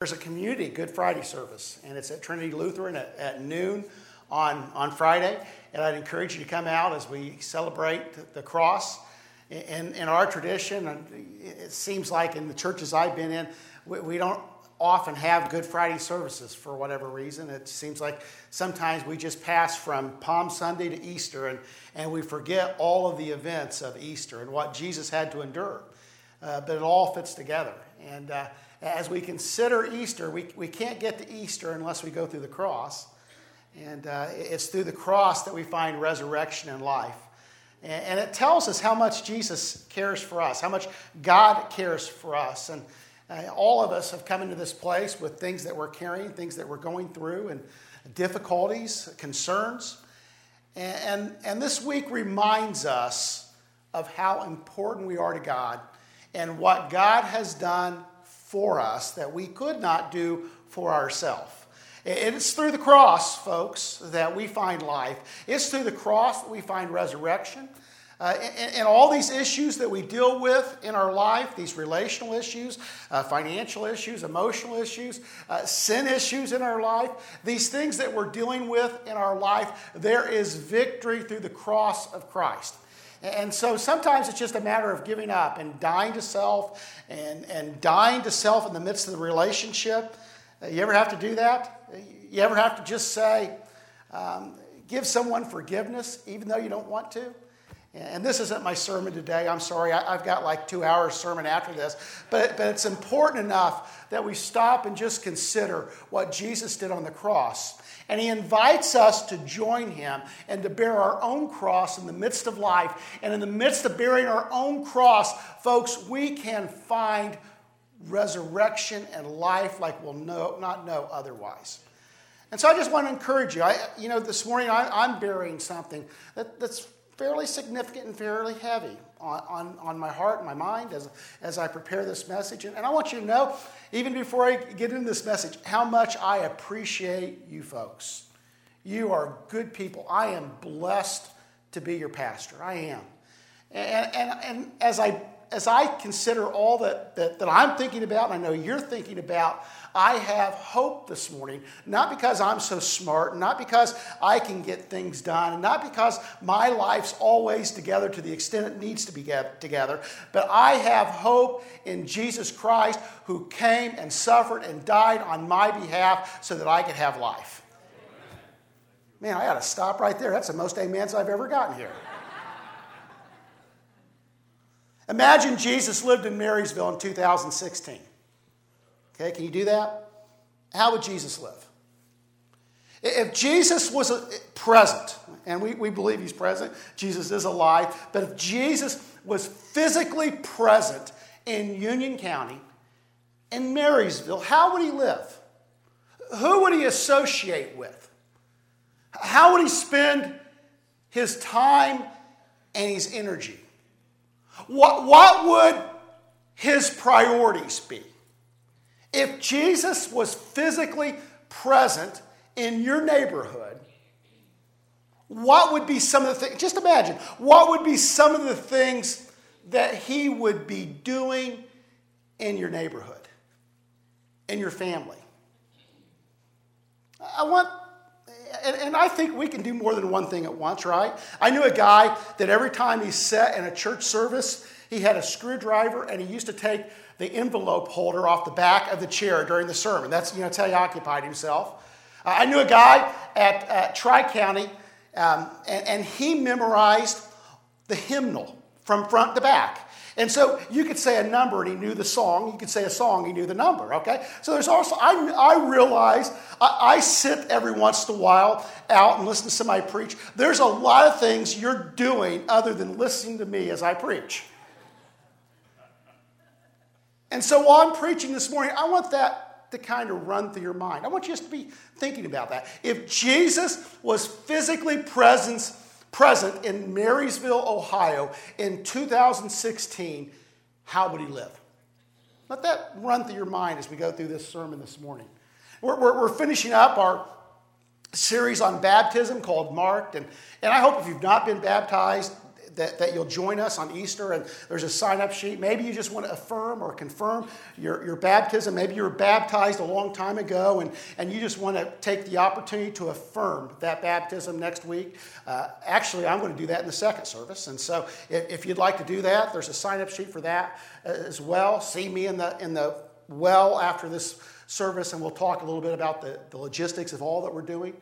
There's a community Good Friday service, and it's at Trinity Lutheran at, at noon on, on Friday. And I'd encourage you to come out as we celebrate the cross. In, in our tradition, it seems like in the churches I've been in, we, we don't often have Good Friday services for whatever reason. It seems like sometimes we just pass from Palm Sunday to Easter and, and we forget all of the events of Easter and what Jesus had to endure. Uh, but it all fits together. And uh, as we consider Easter, we, we can't get to Easter unless we go through the cross. And uh, it's through the cross that we find resurrection and life. And, and, it tells us how much Jesus cares for us, how much God cares for us. And uh, all of us have come into this place with things that we're carrying, things that we're going through, and difficulties, concerns. And, and, and this week reminds us of how important we are to God and what God has done for us that we could not do for ourselves. It's through the cross, folks, that we find life. It's through the cross that we find resurrection. Uh, and, and, all these issues that we deal with in our life, these relational issues, uh, financial issues, emotional issues, uh, sin issues in our life, these things that we're dealing with in our life, there is victory through the cross of Christ. And so sometimes it's just a matter of giving up and dying to self and, and dying to self in the midst of the relationship. Uh, you ever have to do that? You ever have to just say, um, give someone forgiveness even though you don't want to? And this isn't my sermon today. I'm sorry. I, have got like two hours sermon after this. But, but it's important enough that we stop and just consider what Jesus did on the cross. And he invites us to join him and to bear our own cross in the midst of life. And in the midst of bearing our own cross, folks, we can find resurrection and life like we'll know, not know otherwise. And so I just want to encourage you. I, you know, this morning I, am bearing something that, that's fairly significant and fairly heavy on, on, on my heart and my mind as, as I prepare this message. And, and I want you to know, even before I get into this message, how much I appreciate you folks. You are good people. I am blessed to be your pastor. I am. And, and, and as I as I consider all that, that, that I'm thinking about, and I know you're thinking about, I have hope this morning, not because I'm so smart, not because I can get things done, and not because my life's always together to the extent it needs to be together, but I have hope in Jesus Christ who came and suffered and died on my behalf so that I could have life. Man, I got to stop right there. That's the most amens I've ever gotten here. Imagine Jesus lived in Marysville in 2016. Okay, can you do that? How would Jesus live? If Jesus was present, and we, we believe he's present, Jesus is alive, but if Jesus was physically present in Union County, in Marysville, how would he live? Who would he associate with? How would he spend his time and his energy? What, what would his priorities be? If Jesus was physically present in your neighborhood, what would be some of the things? Just imagine, what would be some of the things that he would be doing in your neighborhood, in your family? I want and, and, I think we can do more than one thing at once, right? I knew a guy that every time he sat in a church service, he had a screwdriver and he used to take the envelope holder off the back of the chair during the sermon. That's, you know, that's how he occupied himself. Uh, I knew a guy at, at Tri County, um, and, and he memorized the hymnal from front to back. And so you could say a number and he knew the song. You could say a song, he knew the number, okay? So there's also, I, I realize, I, I sit every once in a while out and listen to somebody preach. There's a lot of things you're doing other than listening to me as I preach. And so while I'm preaching this morning, I want that to kind of run through your mind. I want you just to be thinking about that. If Jesus was physically present, present in Marysville, Ohio in 2016, how would he live? Let that run through your mind as we go through this sermon this morning. We're, we're, we're finishing up our series on baptism called Marked. And, and I hope if you've not been baptized, that, that you'll join us on Easter. And there's a sign up sheet. Maybe you just want to affirm or confirm your, your baptism. Maybe you were baptized a long time ago and, and you just want to take the opportunity to affirm that baptism next week. Uh, actually, I'm going to do that in the second service. And so if, if you'd like to do that, there's a sign up sheet for that uh, as well. See me in the, in the well after this service, and we'll talk a little bit about the, the logistics of all that we're doing.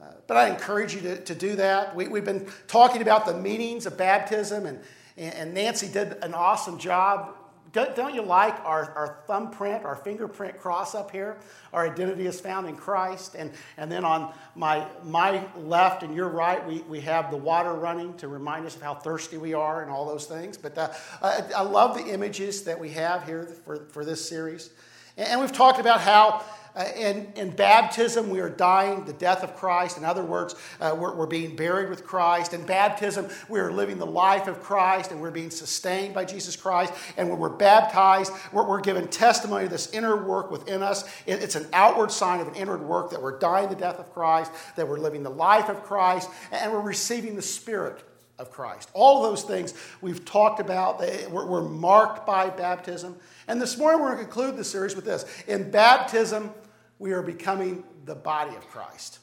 Uh, but I encourage you to, to do that. We, have been talking about the meanings of baptism, and, and Nancy did an awesome job. Don't, don't you like our, our thumbprint, our fingerprint cross up here? Our identity is found in Christ. And, and then on my, my left and your right, we, we have the water running to remind us of how thirsty we are and all those things. But uh, I, I love the images that we have here for, for this series. And we've talked about how in, in baptism, we are dying the death of Christ. In other words, uh, we're, we're being buried with Christ. In baptism, we are living the life of Christ and we're being sustained by Jesus Christ. And when we're baptized, we're, we're given testimony of this inner work within us. It, it's an outward sign of an inward work that we're dying the death of Christ, that we're living the life of Christ, and we're receiving the Spirit of Christ. All of those things we've talked about, we're, we're marked by baptism. And this morning we're going to conclude the series with this. In baptism, we are becoming the body of Christ.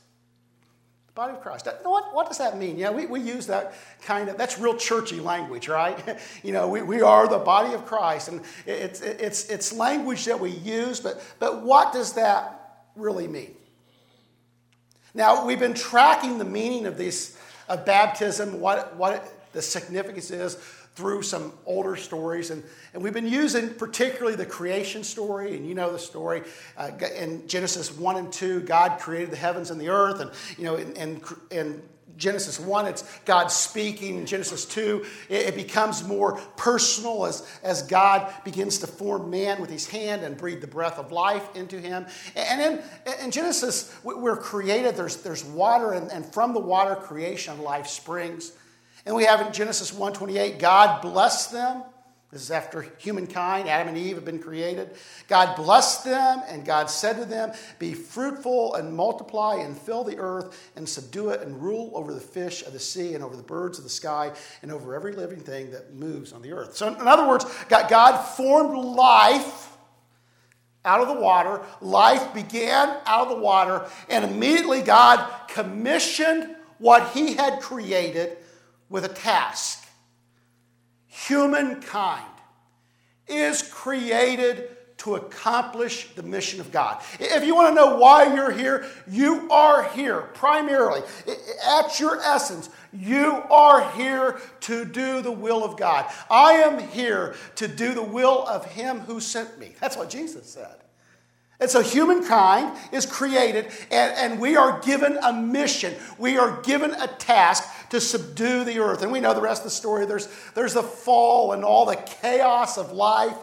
The body of Christ. What, what does that mean? Yeah, we, we use that kind of, that's real churchy language, right? you know, we, we are the body of Christ. And it's, it's, it's language that we use, but, but what does that really mean? Now, we've been tracking the meaning of this, of baptism, what, what the significance is through some older stories. And, and we've been using particularly the creation story, and you know the story. Uh, in Genesis 1 and 2, God created the heavens and the earth. And, you know, in, in, in Genesis 1, it's God speaking. In Genesis 2, it, it, becomes more personal as, as God begins to form man with his hand and breathe the breath of life into him. And in, in Genesis, we're created, there's, there's water, and, and from the water, creation life springs. And we have in Genesis 1:28, God blessed them. This is after humankind, Adam and Eve have been created. God blessed them, and God said to them, Be fruitful and multiply and fill the earth and subdue it and rule over the fish of the sea and over the birds of the sky and over every living thing that moves on the earth. So, in other words, God formed life out of the water. Life began out of the water, and immediately God commissioned what He had created with a task. Humankind is created to accomplish the mission of God. If you want to know why you're here, you are here primarily. At your essence, you are here to do the will of God. I am here to do the will of Him who sent me. That's what Jesus said. And so humankind is created, and, and we are given a mission. We are given a task to subdue the earth. And we know the rest of the story. There's, there's the fall and all the chaos of life.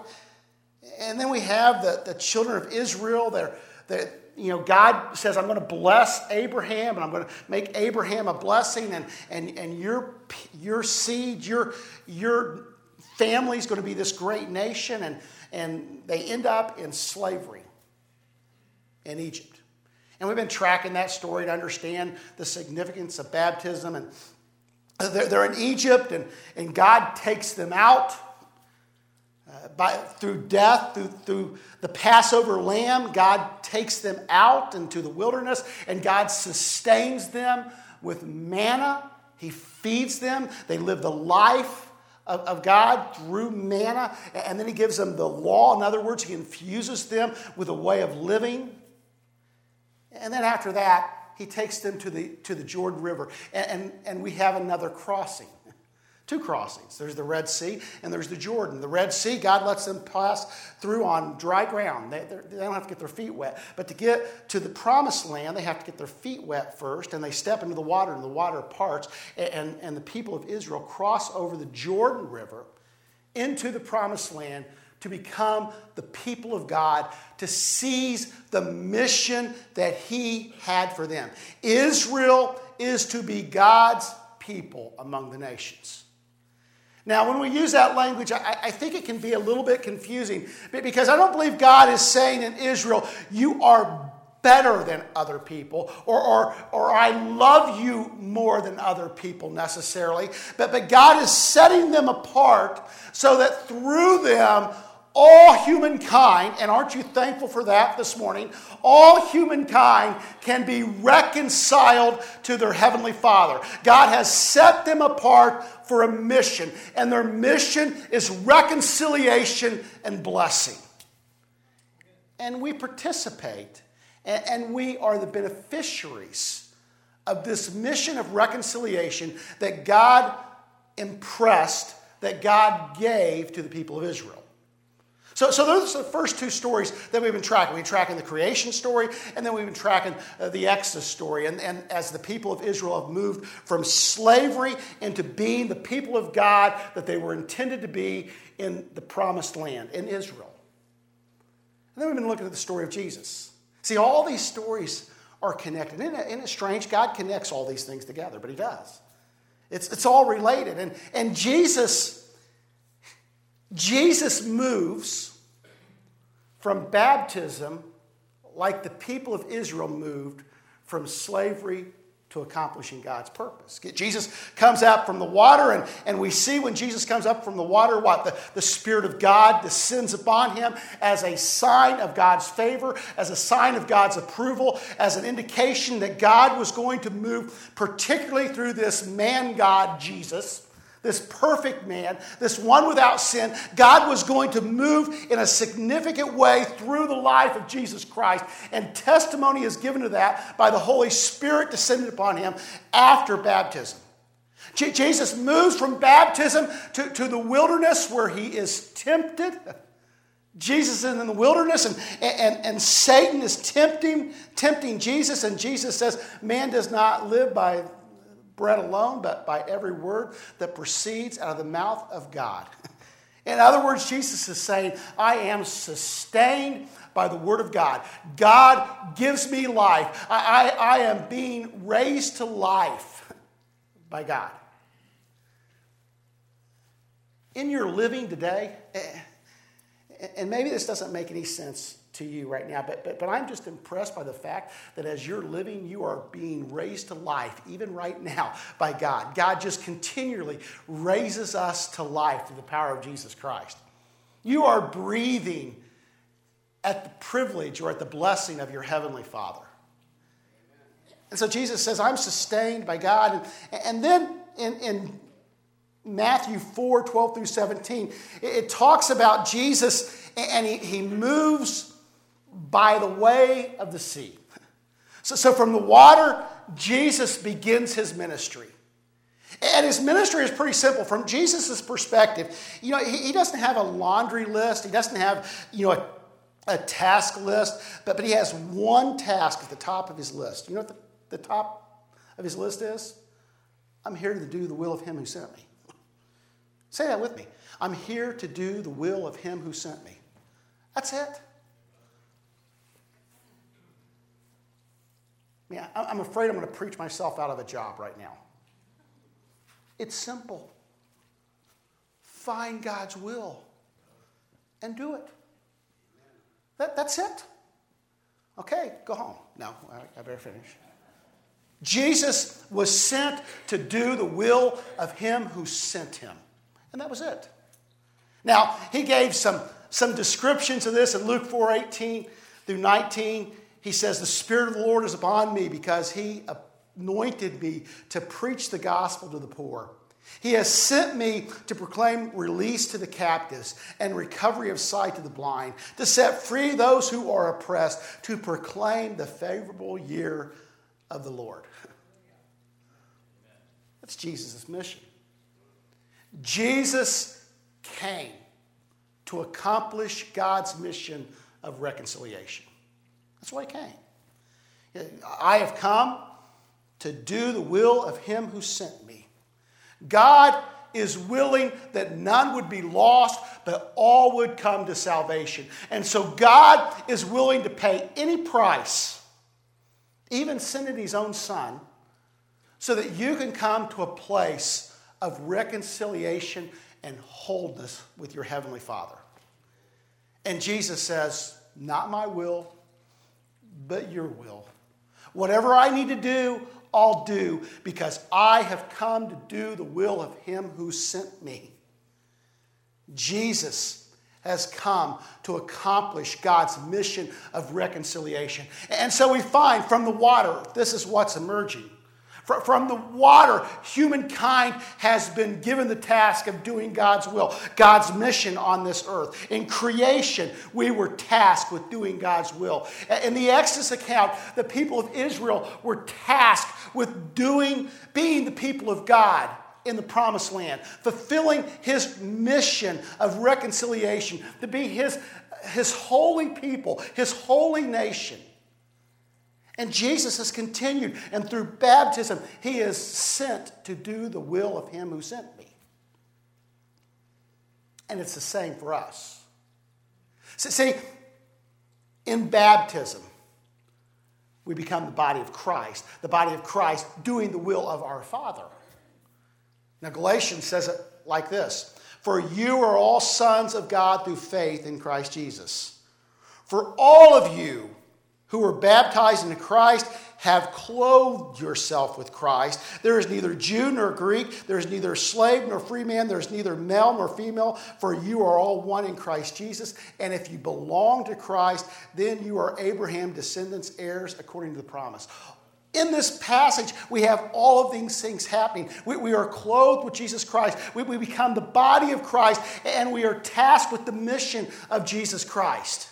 And then we have the, the children of Israel. They're, they're, you know, God says, I'm going to bless Abraham and I'm going to make Abraham a blessing, and, and, and your, your seed, your, your family is going to be this great nation. And, and they end up in slavery in Egypt. And we've been tracking that story to understand the significance of baptism and they're, they're in Egypt, and, and God takes them out uh, by, through death, through, through the Passover lamb. God takes them out into the wilderness, and God sustains them with manna. He feeds them. They live the life of, of God through manna, and then He gives them the law. In other words, He infuses them with a way of living. And then after that, he takes them to the, to the Jordan River. And, and, and we have another crossing. Two crossings. There's the Red Sea and there's the Jordan. The Red Sea, God lets them pass through on dry ground. They, they don't have to get their feet wet. But to get to the promised land, they have to get their feet wet first, and they step into the water, and the water parts. And, and the people of Israel cross over the Jordan River into the promised land to become the people of God, to seize the mission that He had for them. Israel is to be God's people among the nations. Now, when we use that language, I, I, think it can be a little bit confusing because I don't believe God is saying in Israel, you are better than other people or, or, or I love you more than other people necessarily. But, but God is setting them apart so that through them, all humankind, and aren't you thankful for that this morning? All humankind can be reconciled to their Heavenly Father. God has set them apart for a mission, and their mission is reconciliation and blessing. And we participate, and we are the beneficiaries of this mission of reconciliation that God impressed, that God gave to the people of Israel. So, so those are the first two stories that we've been tracking. We've been tracking the creation story, and then we've been tracking uh, the Exodus story. And, and as the people of Israel have moved from slavery into being the people of God that they were intended to be in the promised land, in Israel. And then we've been looking at the story of Jesus. See, all these stories are connected. Isn't it, isn't it strange? God connects all these things together, but He does. It's, it's all related. And, and Jesus, Jesus moves from baptism like the people of Israel moved from slavery to accomplishing God's purpose. Jesus comes out from the water, and, and we see when Jesus comes up from the water what? The, the Spirit of God descends upon him as a sign of God's favor, as a sign of God's approval, as an indication that God was going to move, particularly through this man God, Jesus this perfect man, this one without sin, God was going to move in a significant way through the life of Jesus Christ. And testimony is given to that by the Holy Spirit descending upon him after baptism. J- Jesus moves from baptism to, to the wilderness where he is tempted. Jesus is in the wilderness and, and, and Satan is tempting, tempting Jesus, and Jesus says, Man does not live by bread alone, but by every word that proceeds out of the mouth of God. In other words, Jesus is saying, I am sustained by the Word of God. God gives me life. I, I, I am being raised to life by God. In your living today, eh, and maybe this doesn't make any sense to you right now. But, but, but I'm just impressed by the fact that as you're living, you are being raised to life, even right now, by God. God just continually raises us to life through the power of Jesus Christ. You are breathing at the privilege or at the blessing of your Heavenly Father. And so Jesus says, I'm sustained by God. And, and then in, in Matthew 4 12 through 17, it, it talks about Jesus and he, he moves by the way of the sea. So, so from the water, Jesus begins his ministry. And his ministry is pretty simple. From Jesus' perspective, you know, he, he, doesn't have a laundry list. He doesn't have, you know, a, a, task list, but, but he has one task at the top of his list. You know what the, the top of his list is? I'm here to do the will of him who sent me. Say that with me. I'm here to do the will of him who sent me. That's it. I'm afraid I'm going to preach myself out of a job right now. It's simple. Find God's will and do it. That, that's it. Okay, go home. No, I, I better finish. Jesus was sent to do the will of him who sent him. And that was it. Now, he gave some, some descriptions of this in Luke 4 18 through 19 he says, The Spirit of the Lord is upon me because he anointed me to preach the gospel to the poor. He has sent me to proclaim release to the captives and recovery of sight to the blind, to set free those who are oppressed, to proclaim the favorable year of the Lord. That's Jesus' mission. Jesus came to accomplish God's mission of reconciliation. That's why he came. I have come to do the will of him who sent me. God is willing that none would be lost, but all would come to salvation. And so God is willing to pay any price, even sending his own son, so that you can come to a place of reconciliation and wholeness with your heavenly Father. And Jesus says, Not my will, but your will. Whatever I need to do, I'll do because I have come to do the will of him who sent me. Jesus has come to accomplish God's mission of reconciliation. And so we find from the water, this is what's emerging. From the water, humankind has been given the task of doing God's will, God's mission on this earth. In creation, we were tasked with doing God's will. In the Exodus account, the people of Israel were tasked with doing, being the people of God in the promised land, fulfilling his mission of reconciliation, to be his, his holy people, his holy nation. And Jesus has continued, and through baptism, he is sent to do the will of him who sent me. And it's the same for us. See, in baptism, we become the body of Christ, the body of Christ doing the will of our Father. Now, Galatians says it like this For you are all sons of God through faith in Christ Jesus. For all of you who were baptized into Christ have clothed yourself with Christ. There is neither Jew nor Greek, there is neither slave nor free man, there is neither male nor female, for you are all one in Christ Jesus. And if you belong to Christ, then you are Abraham's descendants, heirs according to the promise. In this passage, we have all of these things happening. We, we are clothed with Jesus Christ. We, we become the body of Christ, and we are tasked with the mission of Jesus Christ.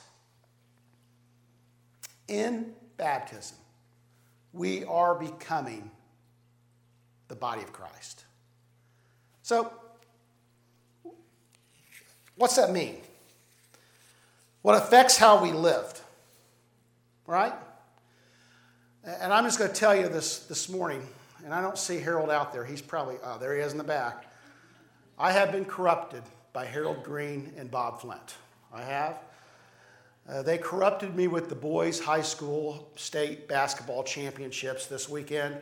In baptism, we are becoming the body of Christ. So, what's that mean? What affects how we lived, right? And I'm just going to tell you this this morning, and I don't see Harold out there. He's probably, oh, there he is in the back. I have been corrupted by Harold Green and Bob Flint. I have. Uh, they corrupted me with the boys' high school state basketball championships this weekend.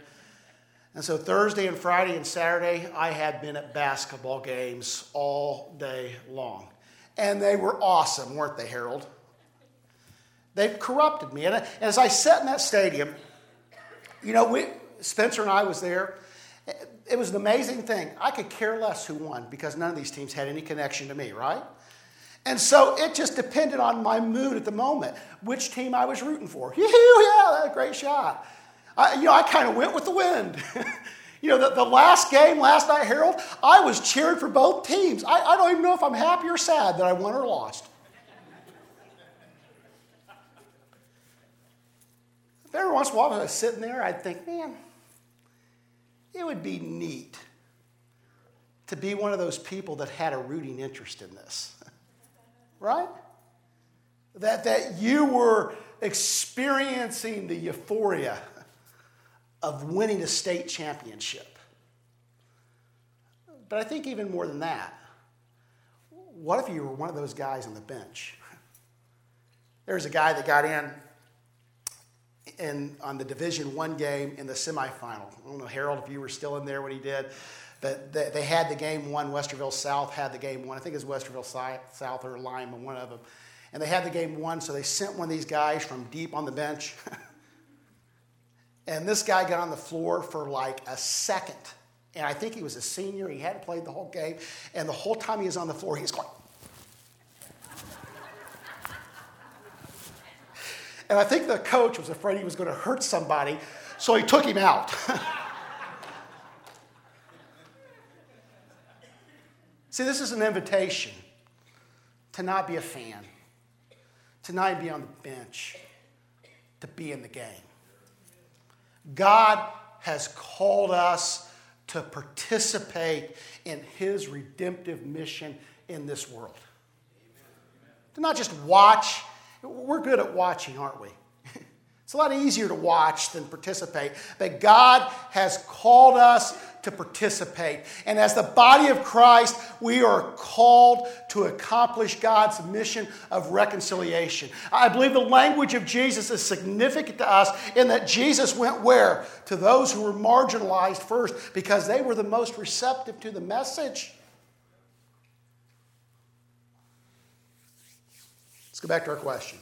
And so Thursday and Friday and Saturday, I had been at basketball games all day long. And they were awesome, weren't they, Harold? They've corrupted me. And as I sat in that stadium, you know, we, Spencer and I was there. It was an amazing thing. I could care less who won because none of these teams had any connection to me, right? And so it just depended on my mood at the moment, which team I was rooting for. yeah, that great shot. I, you know, I kind of went with the wind. you know, the, the last game last night, Harold, I was cheering for both teams. I, I don't even know if I'm happy or sad that I won or lost. every once in a while, I was sitting there, I'd think, man, it would be neat to be one of those people that had a rooting interest in this. Right? That, that you were experiencing the euphoria of winning a state championship. But I think even more than that, what if you were one of those guys on the bench? There's a guy that got in in, on the Division One game in the semifinal. I don't know, Harold, if you were still in there when he did, but they, they had the game won. Westerville South had the game won. I think it was Westerville South or Lima, one of them. And they had the game won, so they sent one of these guys from deep on the bench. and this guy got on the floor for like a second. And I think he was a senior. He hadn't played the whole game. And the whole time he was on the floor, he was going, And I think the coach was afraid he was going to hurt somebody, so he took him out. See, this is an invitation to not be a fan, to not be on the bench, to be in the game. God has called us to participate in his redemptive mission in this world. To not just watch we're good at watching, aren't we? It's a lot easier to watch than participate. But God has called us to participate. And as the body of Christ, we are called to accomplish God's mission of reconciliation. I believe the language of Jesus is significant to us in that Jesus went where? To those who were marginalized first because they were the most receptive to the message. Let's go back to our question.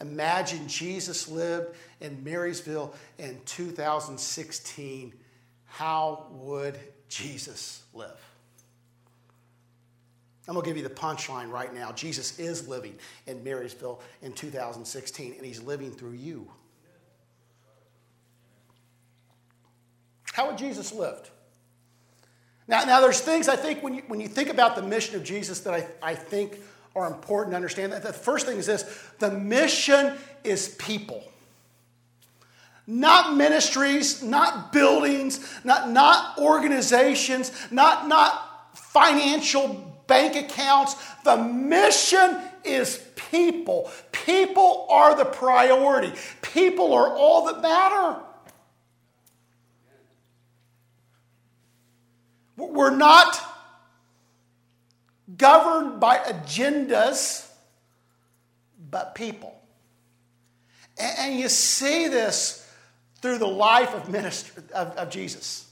Imagine Jesus lived in Marysville in 2016. How would Jesus live? I'm going to give you the punchline right now. Jesus is living in Marysville in 2016, and he's living through you. How would Jesus lived? Now, now there's things I think when you, when you think about the mission of Jesus that I, I think are important to understand. The first thing is this the mission is people. Not ministries, not buildings, not, not organizations, not, not financial bank accounts. The mission is people. People are the priority, people are all that matter. We're not governed by agendas, but people. And you see this through the life of, minister, of, of Jesus.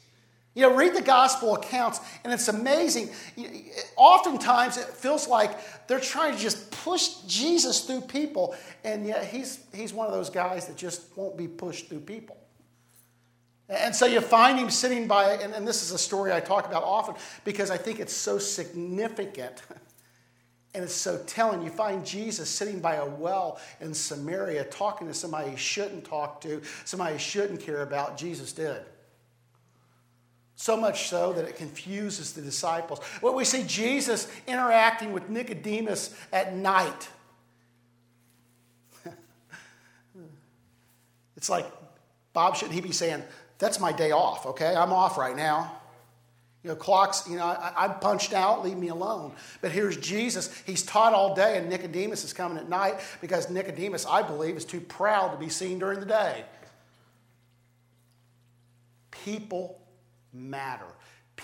You know, read the gospel accounts, and it's amazing. Oftentimes, it feels like they're trying to just push Jesus through people, and yet he's, he's one of those guys that just won't be pushed through people. And so you find him sitting by, and, and this is a story I talk about often because I think it's so significant and it's so telling. You find Jesus sitting by a well in Samaria talking to somebody he shouldn't talk to, somebody he shouldn't care about. Jesus did. So much so that it confuses the disciples. Well, we see Jesus interacting with Nicodemus at night. it's like, Bob, shouldn't he be saying, That's my day off, okay? I'm off right now. You know, clocks, you know, I, am punched out, leave me alone. But here's Jesus. He's taught all day, and Nicodemus is coming at night because Nicodemus, I believe, is too proud to be seen during the day. People matter.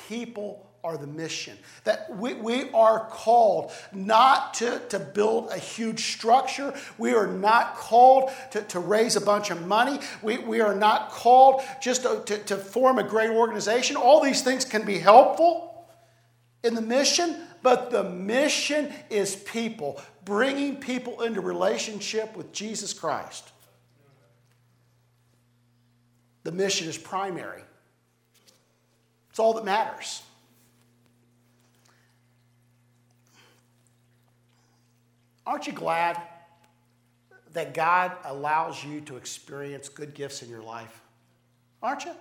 People are the mission. That we, we are called not to, to build a huge structure. We are not called to, to raise a bunch of money. We, we are not called just to, to, to form a great organization. All these things can be helpful in the mission, but the mission is people, bringing people into relationship with Jesus Christ. The mission is primary. It's all that matters. Aren't you glad that God allows you to experience good gifts in your life? Aren't you?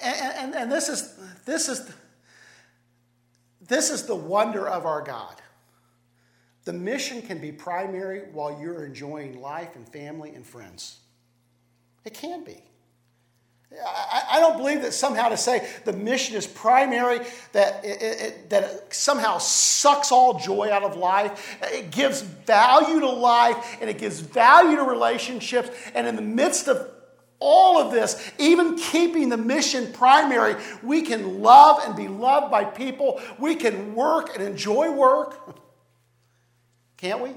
And, and, and, this, is, this, is, this is the wonder of our God. The mission can be primary while you're enjoying life and family and friends. It can be. I, don't believe that somehow to say the mission is primary, that it, it, that it somehow sucks all joy out of life. It gives value to life and it gives value to relationships. And in the midst of all of this, even keeping the mission primary, we can love and be loved by people. We can work and enjoy work. Can't we?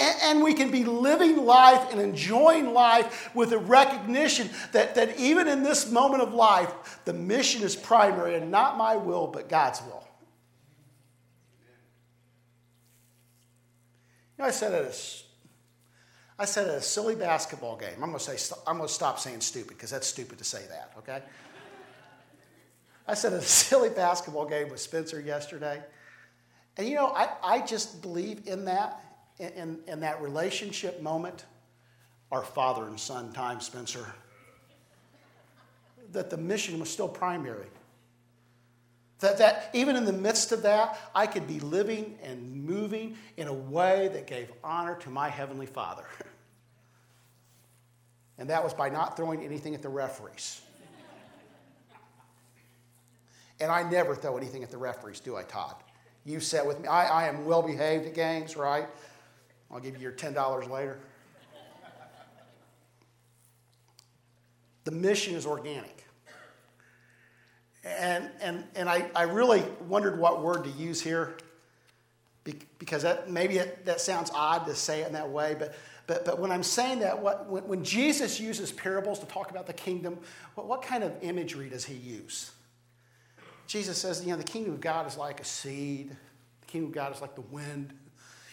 And we can be living life and enjoying life with a recognition that, that even in this moment of life, the mission is primary and not my will, but God's will. You know, I said at a, I said at a silly basketball game, I'm going to say, I'm going to stop saying stupid because that's stupid to say that, okay? I said at a silly basketball game with Spencer yesterday. And you know, I, I just believe in that in, in that relationship moment, our father and son time, Spencer, that the mission was still primary. That, that even in the midst of that, I could be living and moving in a way that gave honor to my Heavenly Father. And that was by not throwing anything at the referees. And I never throw anything at the referees, do I, Todd? You sat with me. I, I am well behaved at games, right? I'll give you your $10 later. the mission is organic. And, and, and I, I really wondered what word to use here because that, maybe it, that sounds odd to say it in that way, but, but, but when I'm saying that, what, when, when Jesus uses parables to talk about the kingdom, what, what kind of imagery does he use? Jesus says, you know, the kingdom of God is like a seed the kingdom of God is like the wind.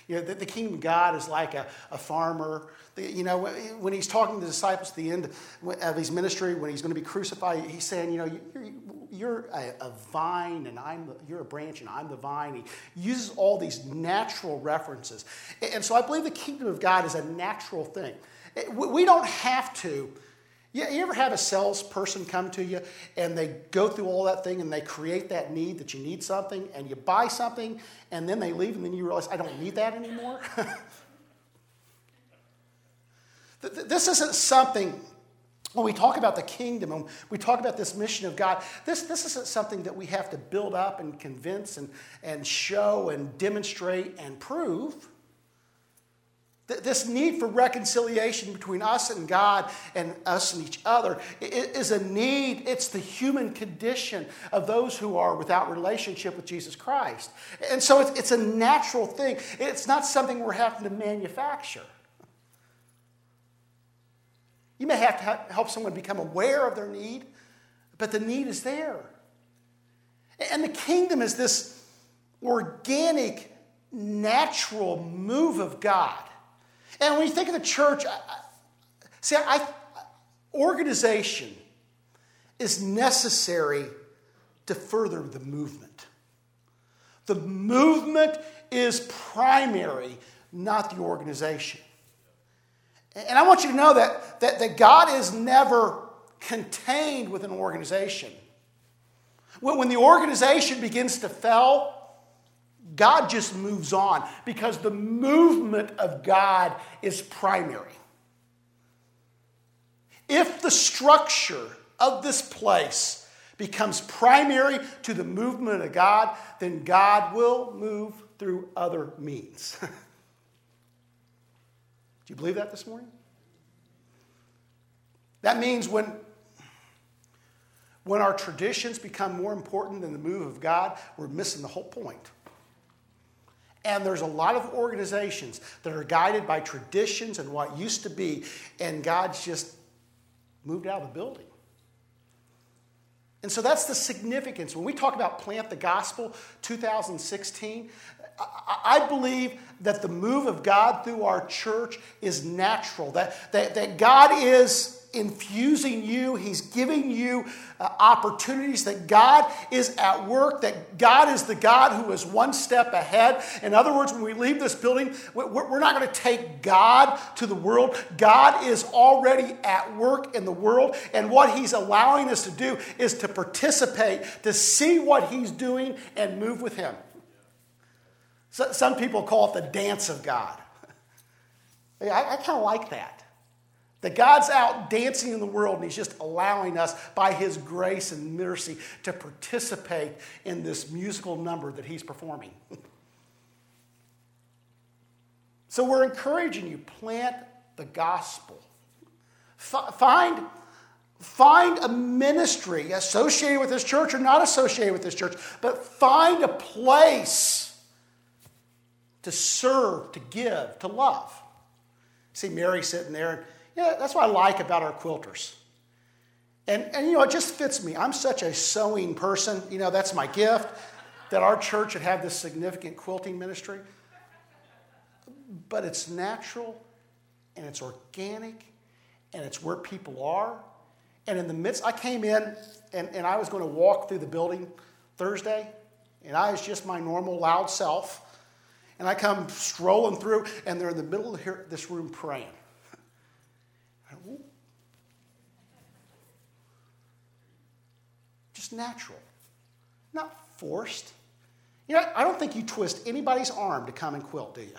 You know, the, the kingdom of God is like a, a farmer. You know, when he's talking to the disciples at the end of his ministry, when he's going to be crucified, he's saying, you know, you're, you're a, a, vine and I'm you're a branch and I'm the vine. He uses all these natural references. And so I believe the kingdom of God is a natural thing. We don't have to you, you ever have a salesperson come to you and they go through all that thing and they create that need that you need something and you buy something and then they leave and then you realize, I don't need that anymore? this isn't something, when we talk about the kingdom and we talk about this mission of God, this, this isn't something that we have to build up and convince and, and show and demonstrate and prove. This need for reconciliation between us and God and us and each other is a need. It's the human condition of those who are without relationship with Jesus Christ. And so it's a natural thing. It's not something we're having to manufacture. You may have to help someone become aware of their need, but the need is there. And the kingdom is this organic, natural move of God and when you think of the church, I, see, I, organization is necessary to further the movement. The movement is primary, not the organization. And I want you to know that, that, that God is never contained with an organization. When, when the organization begins to fail, God just moves on because the movement of God is primary. If the structure of this place becomes primary to the movement of God, then God will move through other means. Do you believe that this morning? That means when, when our traditions become more important than the move of God, we're missing the whole point. And there's a lot of organizations that are guided by traditions and what used to be, and God's just moved out of the building. And so that's the significance. When we talk about Plant the Gospel 2016, I believe that the move of God through our church is natural, that, that, that God is infusing you, He's giving you uh, opportunities, that God is at work, that God is the God who is one step ahead. In other words, when we leave this building, we're not going to take God to the world. God is already at work in the world, and what He's allowing us to do is to participate, to see what He's doing, and move with Him. So, some people call it the dance of God. I, I kind of like that. That God's out dancing in the world and He's just allowing us, by His grace and mercy, to participate in this musical number that He's performing. so we're encouraging you plant the gospel. F- find, find a ministry associated with this church or not associated with this church, but find a place to serve, to give, to love. See Mary sitting there yeah, that's what I like about our quilters. And, and you know, it just fits me. I'm such a sewing person. You know, that's my gift that our church would have this significant quilting ministry. But it's natural and it's organic and it's where people are. And in the midst, I came in and, and I was going to walk through the building Thursday, and I was just my normal loud self. And I come strolling through, and they're in the middle of this room praying. Natural, not forced. You know, I don't think you twist anybody's arm to come and quilt, do you?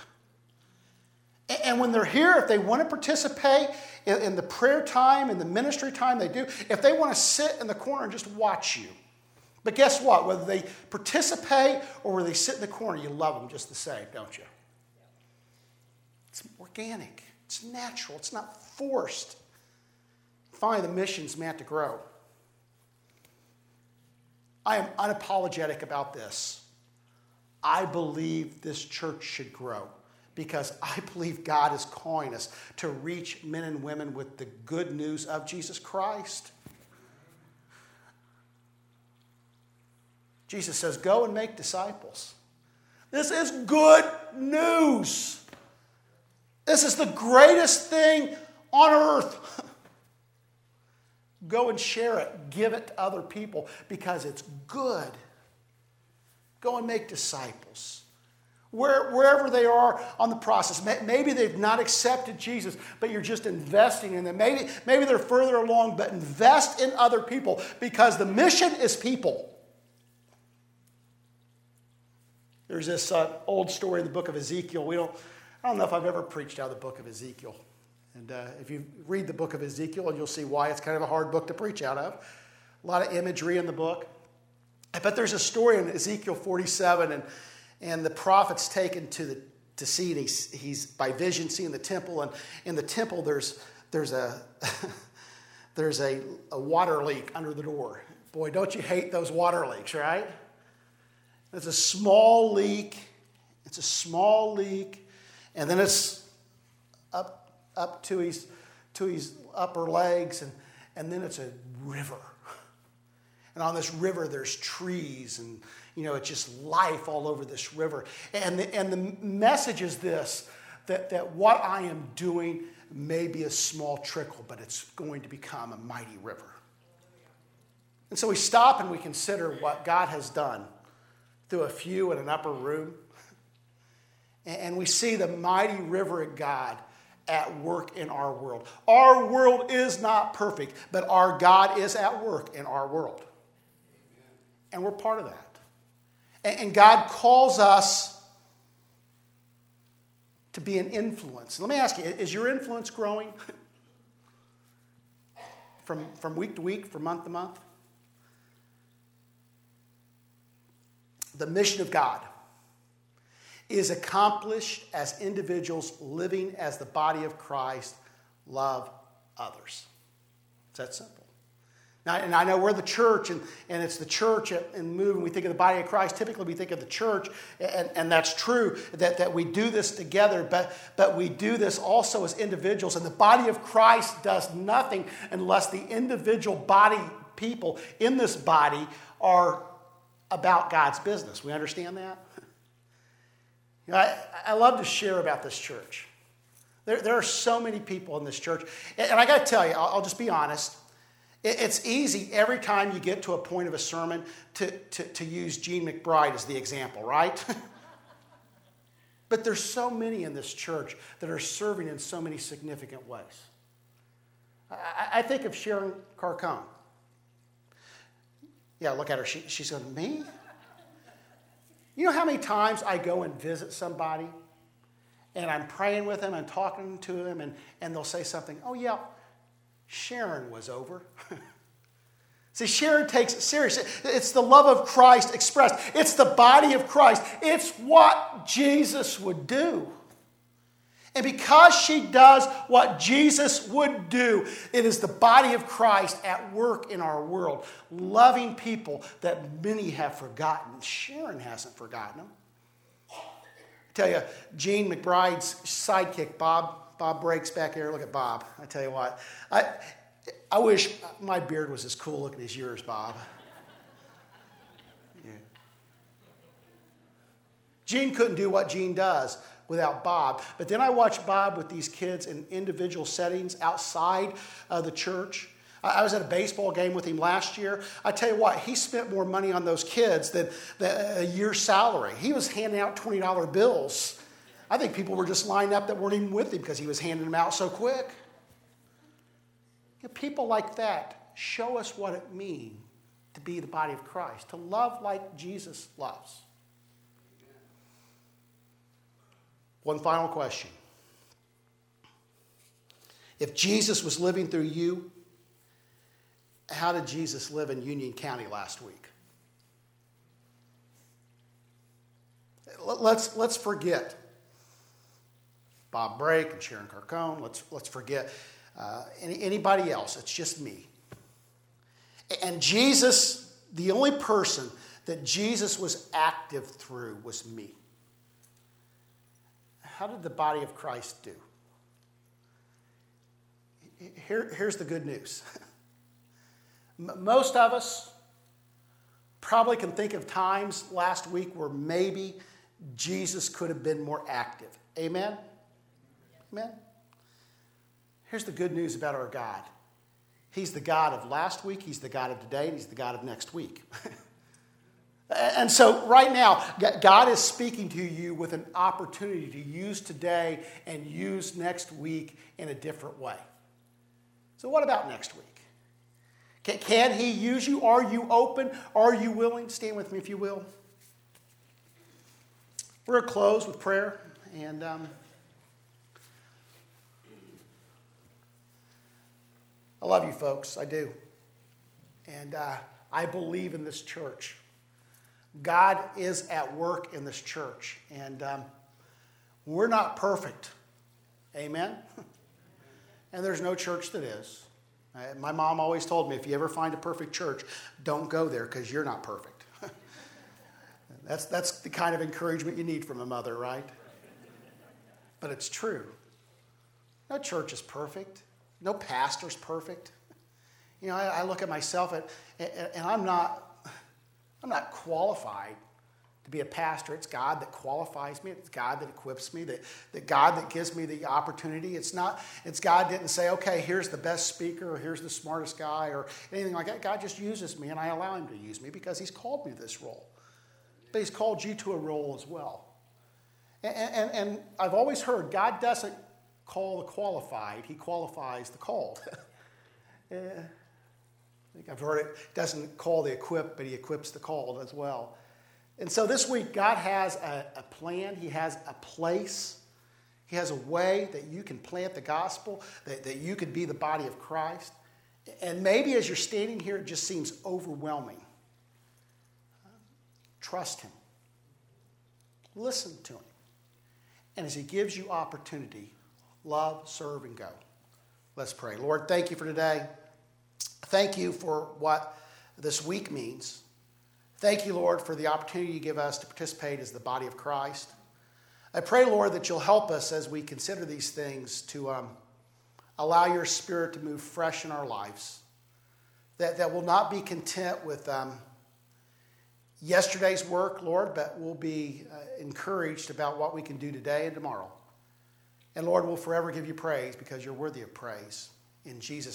And when they're here, if they want to participate in the prayer time and the ministry time, they do. If they want to sit in the corner and just watch you. But guess what? Whether they participate or whether they sit in the corner, you love them just the same, don't you? It's organic, it's natural, it's not forced. Finally, the mission's meant to grow. I am unapologetic about this. I believe this church should grow because I believe God is calling us to reach men and women with the good news of Jesus Christ. Jesus says, Go and make disciples. This is good news. This is the greatest thing on earth. Go and share it, give it to other people because it's good. Go and make disciples. Where, wherever they are on the process. Maybe they've not accepted Jesus, but you're just investing in them. Maybe, maybe they're further along, but invest in other people because the mission is people. There's this uh, old story in the book of Ezekiel. We don't, I don't know if I've ever preached out of the book of Ezekiel. And uh, if you read the book of Ezekiel, you'll see why it's kind of a hard book to preach out of. A lot of imagery in the book. But there's a story in Ezekiel 47, and, and the prophet's taken to, the, to see, and he's, he's by vision seeing the temple. And in the temple, there's, there's, a, there's a, a water leak under the door. Boy, don't you hate those water leaks, right? It's a small leak. It's a small leak. And then it's up, to, his, to his upper legs. And, and then it's a river. And on this river, there's trees. And, you know, it's just life all over this river. And the, and the message is this that, that what I am doing may be a small trickle, but it's going to become a mighty river. And so we stop and we consider what God has done through a few in an upper room. And we see the mighty river of God at work in our world. Our world is not perfect, but our God is at work in our world. And we're part of that. And God calls us to be an influence. Let me ask you is your influence growing from, from week to week, from month to month? the mission of God is accomplished as individuals living as the body of Christ love others. It's that simple. Now, and I know we're the church, and, and it's the church and moving. We think of the body of Christ. Typically, we think of the church, and, and that's true that, that we do this together, but, but we do this also as individuals. And the body of Christ does nothing unless the individual body people in this body are about God's business. We understand that? You know, I, I love to share about this church. There, there are so many people in this church. And, I got to tell you, I'll, I'll, just be honest. It, it's easy every time you get to a point of a sermon to, to, to use Gene McBride as the example, right? but there's so many in this church that are serving in so many significant ways. I, I think of Sharon Carcone. Yeah, look at her. She, she's going, to Me? You know how many times I go and visit somebody and I'm praying with them and talking to them and, and they'll say something, Oh, yeah, Sharon was over. See, Sharon takes it seriously. It's the love of Christ expressed, it's the body of Christ, it's what Jesus would do. And because she does what Jesus would do, it is the body of Christ at work in our world, loving people that many have forgotten. Sharon hasn't forgotten them. I tell you, Gene McBride's sidekick, Bob, Bob Brake's back here. Look at Bob. I tell you what, I, I wish my beard was as cool looking as yours, Bob. Yeah. Gene couldn't do what Gene does without Bob. But then I watched Bob with these kids in individual settings outside of the church. I was at a baseball game with him last year. I tell you what, he spent more money on those kids than, a year's salary. He was handing out $20 bills. I think people were just lined up that weren't even with him because he was handing them out so quick. You know, people like that show us what it means to be the body of Christ, to love like Jesus loves. One final question. If Jesus was living through you, how did Jesus live in Union County last week? Let's, let's forget Bob Brake and Sharon Carcone. Let's, let's forget uh, any, anybody else. It's just me. And Jesus, the only person that Jesus was active through was me how did the body of Christ do? Here, here's the good news. Most of us probably can think of times last week where maybe, Jesus could have been more active. Amen? Amen? Here's the good news about our God He's the God of last week, He's the God of today, and He's the God of next week. and so, right now, God is speaking to you with an opportunity to use today and use next week in a different way. So, what about next week? Can, can He use you? Are you open? Are you willing? Stand with me if you will. We're going to close with prayer. And. Um, I love you folks, I do. And uh, I believe in this church. God is at work in this church. And um, we're not perfect. Amen? and there's no church that is. Uh, my mom always told me if you ever find a perfect church, don't go there because you're not perfect. that's, that's the kind of encouragement you need from a mother, right? But it's true. No church is perfect. No pastor's perfect. You know, I, I look at myself at, and I'm not, I'm not qualified to be a pastor. It's God that qualifies me. It's God that equips me. That, that God that gives me the opportunity. It's not. It's God didn't say, okay, here's the best speaker, or here's the smartest guy, or anything like that. God just uses me, and I allow Him to use me because He's called me to this role. But He's called you to a role as well. And, and, and I've always heard God doesn't call the qualified, he qualifies the called. I eh, think I've heard it doesn't call the equipped, but he equips the called as well. And so this week, God has a, a plan, He has a place, He has a way that you can plant the gospel, that, that you could be the body of Christ. And maybe as you're standing here, it just seems overwhelming. Trust Him, listen to Him. And as He gives you opportunity, love, serve, and go. Let's pray. Lord, thank you for today. Thank you for what this week means. Thank you, Lord, for the opportunity you give us to participate as the body of Christ. I pray, Lord, that you'll help us as we consider these things to um, allow your spirit to move fresh in our lives. That, that will not be content with um, yesterday's work, Lord, but we'll be uh, encouraged about what we can do today and tomorrow. And Lord, we'll forever give you praise because you're worthy of praise. In Jesus'